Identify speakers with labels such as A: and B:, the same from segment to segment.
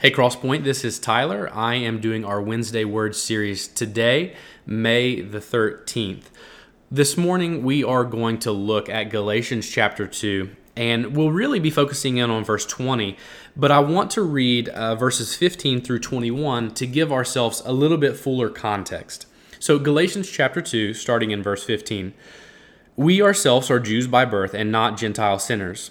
A: Hey, Crosspoint, this is Tyler. I am doing our Wednesday Word series today, May the 13th. This morning, we are going to look at Galatians chapter 2, and we'll really be focusing in on verse 20. But I want to read uh, verses 15 through 21 to give ourselves a little bit fuller context. So, Galatians chapter 2, starting in verse 15. We ourselves are Jews by birth and not Gentile sinners.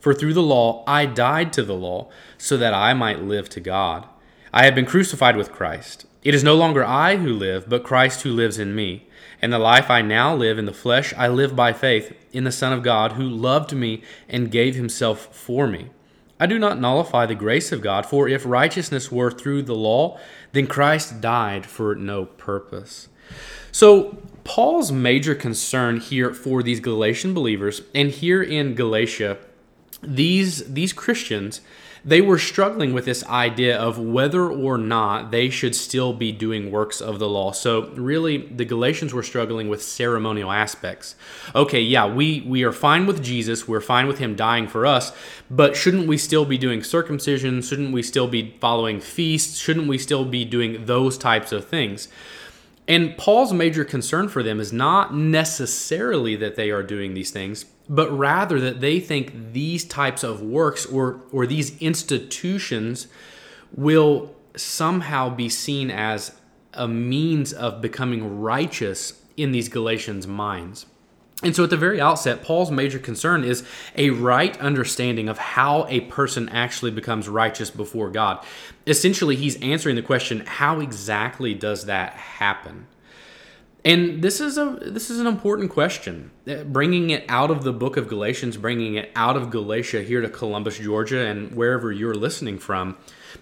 A: For through the law I died to the law, so that I might live to God. I have been crucified with Christ. It is no longer I who live, but Christ who lives in me. And the life I now live in the flesh, I live by faith in the Son of God, who loved me and gave himself for me. I do not nullify the grace of God, for if righteousness were through the law, then Christ died for no purpose. So, Paul's major concern here for these Galatian believers, and here in Galatia, these these Christians they were struggling with this idea of whether or not they should still be doing works of the law. So really the Galatians were struggling with ceremonial aspects. Okay, yeah, we we are fine with Jesus, we're fine with him dying for us, but shouldn't we still be doing circumcision? Shouldn't we still be following feasts? Shouldn't we still be doing those types of things? And Paul's major concern for them is not necessarily that they are doing these things, but rather that they think these types of works or, or these institutions will somehow be seen as a means of becoming righteous in these Galatians' minds. And so, at the very outset, Paul's major concern is a right understanding of how a person actually becomes righteous before God. Essentially, he's answering the question how exactly does that happen? And this is a this is an important question. Uh, bringing it out of the book of Galatians, bringing it out of Galatia here to Columbus, Georgia, and wherever you're listening from,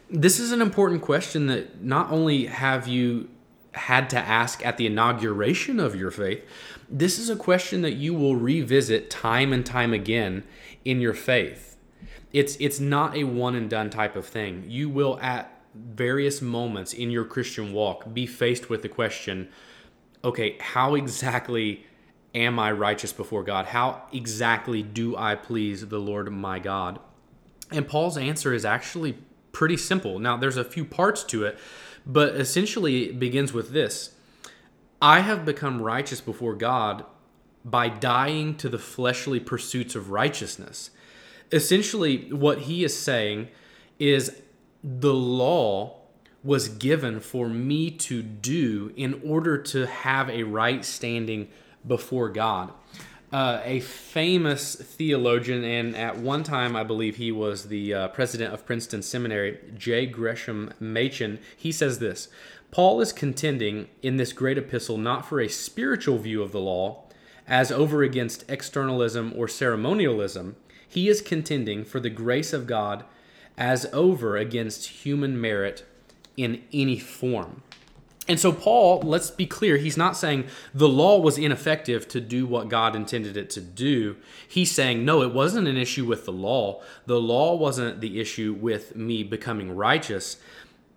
A: this is an important question that not only have you had to ask at the inauguration of your faith, this is a question that you will revisit time and time again in your faith. It's it's not a one and done type of thing. You will at various moments in your Christian walk be faced with the question, okay, how exactly am I righteous before God? How exactly do I please the Lord my God? And Paul's answer is actually pretty simple. Now, there's a few parts to it, but essentially it begins with this I have become righteous before God by dying to the fleshly pursuits of righteousness. Essentially, what he is saying is the law was given for me to do in order to have a right standing before God. Uh, a famous theologian, and at one time I believe he was the uh, president of Princeton Seminary, J. Gresham Machen, he says this Paul is contending in this great epistle not for a spiritual view of the law, as over against externalism or ceremonialism. He is contending for the grace of God as over against human merit in any form. And so, Paul, let's be clear, he's not saying the law was ineffective to do what God intended it to do. He's saying, no, it wasn't an issue with the law. The law wasn't the issue with me becoming righteous.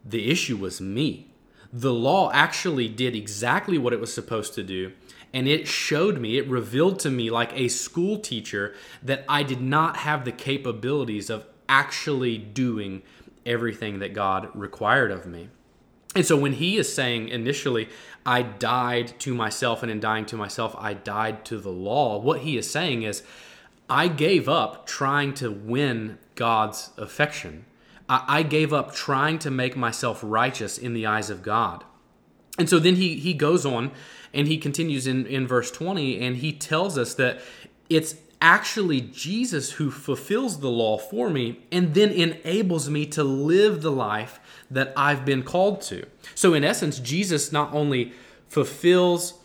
A: The issue was me the law actually did exactly what it was supposed to do. And it showed me, it revealed to me, like a school teacher, that I did not have the capabilities of actually doing everything that God required of me. And so when he is saying initially, I died to myself, and in dying to myself, I died to the law, what he is saying is, I gave up trying to win God's affection. I, gave up trying to make myself righteous in the eyes of God. And so then he, he goes on and he continues in, in verse 20 and he tells us that it's actually Jesus who fulfills the law for me and then enables me to live the life that I've been called to. So, in essence, Jesus not only fulfills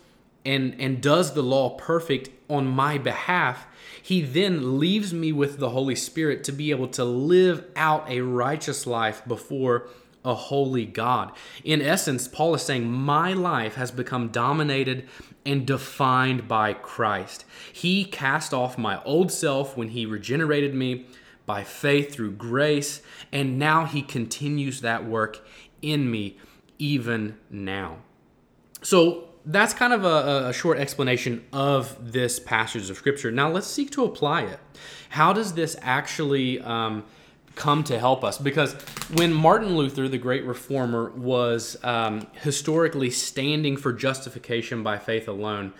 A: and, and does the law perfect on my behalf, he then leaves me with the Holy Spirit to be able to live out a righteous life before a holy God. In essence, Paul is saying, My life has become dominated and defined by Christ. He cast off my old self when he regenerated me by faith through grace, and now he continues that work in me even now. So that's kind of a, a, short explanation of this passage of Scripture. Now let's seek to apply it. How does this actually um, come to help us? Because when Martin Luther, the great reformer, was um, historically standing for justification by faith alone,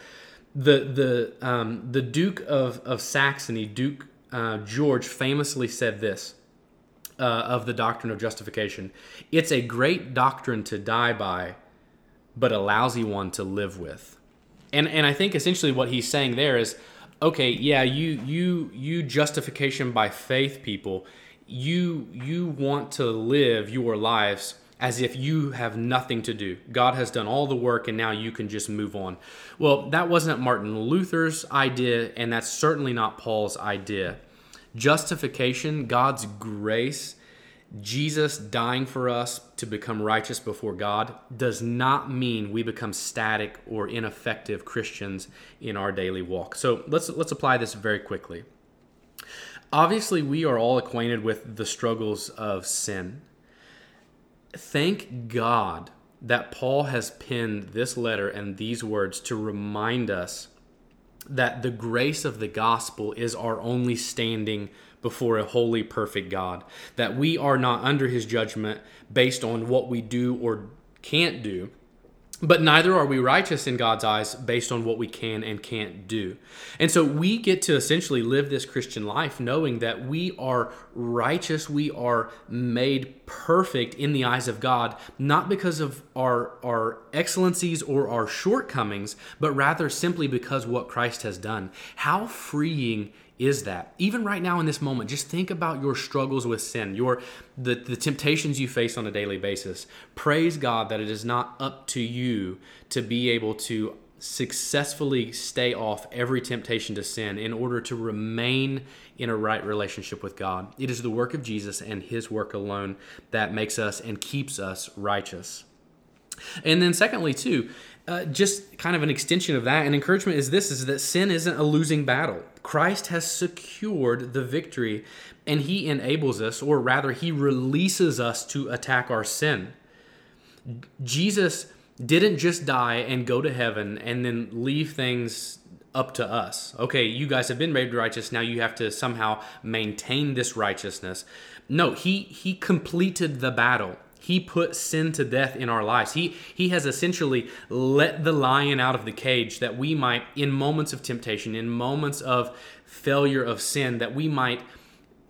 A: the the um, the Duke of, of Saxony, Duke uh, George, famously said this. Uh, of the doctrine of justification. It's a great doctrine to die by, but a lousy one to live with. And and I think essentially what he's saying there is, okay, yeah, you you you justification by faith people, you you want to live your lives as if you have nothing to do. God has done all the work and now you can just move on. Well, that wasn't Martin Luther's idea and that's certainly not Paul's idea. Justification, God's grace, Jesus dying for us to become righteous before God does not mean we become static or ineffective Christians in our daily walk. So let's let's apply this very quickly. Obviously, we are all acquainted with the struggles of sin. Thank God that Paul has penned this letter and these words to remind us that the grace of the gospel is our only standing before a holy, perfect God. That we are not under his judgment based on what we do or can't do, but neither are we righteous in God's eyes based on what we can and can't do. And so we get to essentially live this Christian life knowing that we are righteous, we are made perfect in the eyes of God, not because of our, our excellencies or our shortcomings, but rather simply because what Christ has done. How freeing is that? Even right now in this moment just think about your struggles with sin your the, the temptations you face on a daily basis. Praise god that it is not up to you to be able to successfully stay off every temptation to sin in order to remain in a right relationship with god. It is the work of jesus and his work alone that makes us and keeps us righteous. And then secondly too uh, just kind of an extension of that, and encouragement is this: is that sin isn't a losing battle. Christ has secured the victory, and He enables us, or rather, He releases us to attack our sin. Jesus didn't just die and go to heaven and then leave things up to us. Okay, you guys have been made righteous. Now you have to somehow maintain this righteousness. No, he he completed the battle. He put sin to death in our lives. He, he has essentially let the lion out of the cage that we might, in moments of temptation, in moments of failure of sin, that we might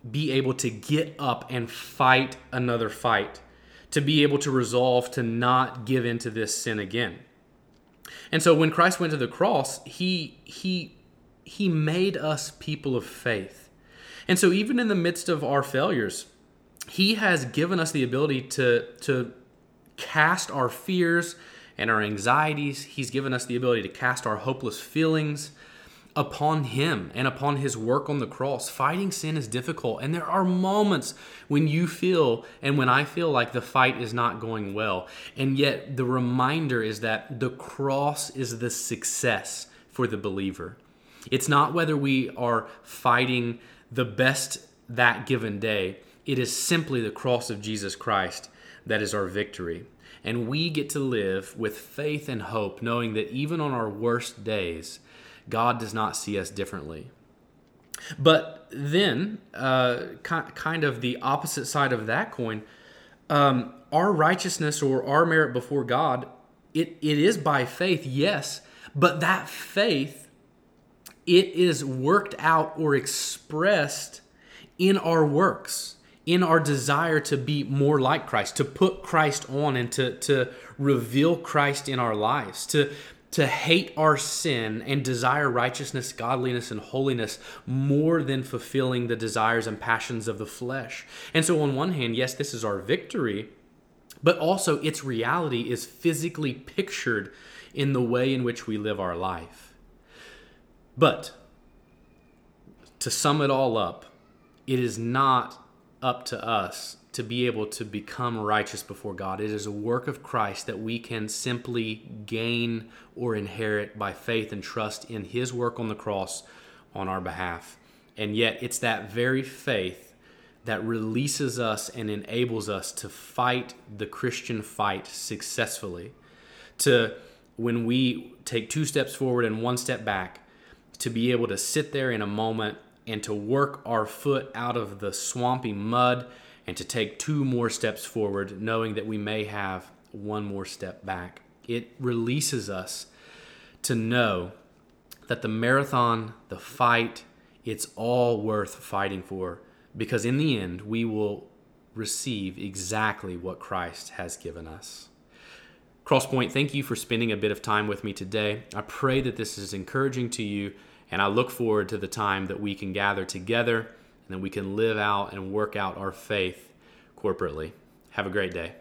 A: be able to get up and fight another fight, to be able to resolve to not give into this sin again. And so when Christ went to the cross, he he he made us people of faith. And so even in the midst of our failures, he has given us the ability to to cast our fears and our anxieties. He's given us the ability to cast our hopeless feelings upon him and upon his work on the cross. Fighting sin is difficult, and there are moments when you feel and when I feel like the fight is not going well. And yet, the reminder is that the cross is the success for the believer. It's not whether we are fighting the best that given day, it is simply the cross of Jesus Christ that is our victory. And we get to live with faith and hope, knowing that even on our worst days, God does not see us differently. But then, uh, kind of the opposite side of that coin, um, our righteousness or our merit before God, it, it is by faith, yes, but that faith, it is worked out or expressed in our works in our desire to be more like Christ, to put Christ on and to, to reveal Christ in our lives, to, to hate our sin and desire righteousness, godliness, and holiness more than fulfilling the desires and passions of the flesh. And so, on one hand, yes, this is our victory, but also its reality is physically pictured in the way in which we live our life. But to sum it all up, it is not up to us to be able to become righteous before God. It is a work of Christ that we can simply gain or inherit by faith and trust in His work on the cross on our behalf. And yet, it's that very faith that releases us and enables us to fight the Christian fight successfully. To when we take two steps forward and one step back, to be able to sit there in a moment and to work our foot out of the swampy mud and to take two more steps forward, knowing that we may have one more step back. It releases us to know that the marathon, the fight, it's all worth fighting for because in the end, we will receive exactly what Christ has given us. Crosspoint, thank you for spending a bit of time with me today. I pray that this is encouraging to you, and I look forward to the time that we can gather together and that we can live out and work out our faith corporately. Have a great day.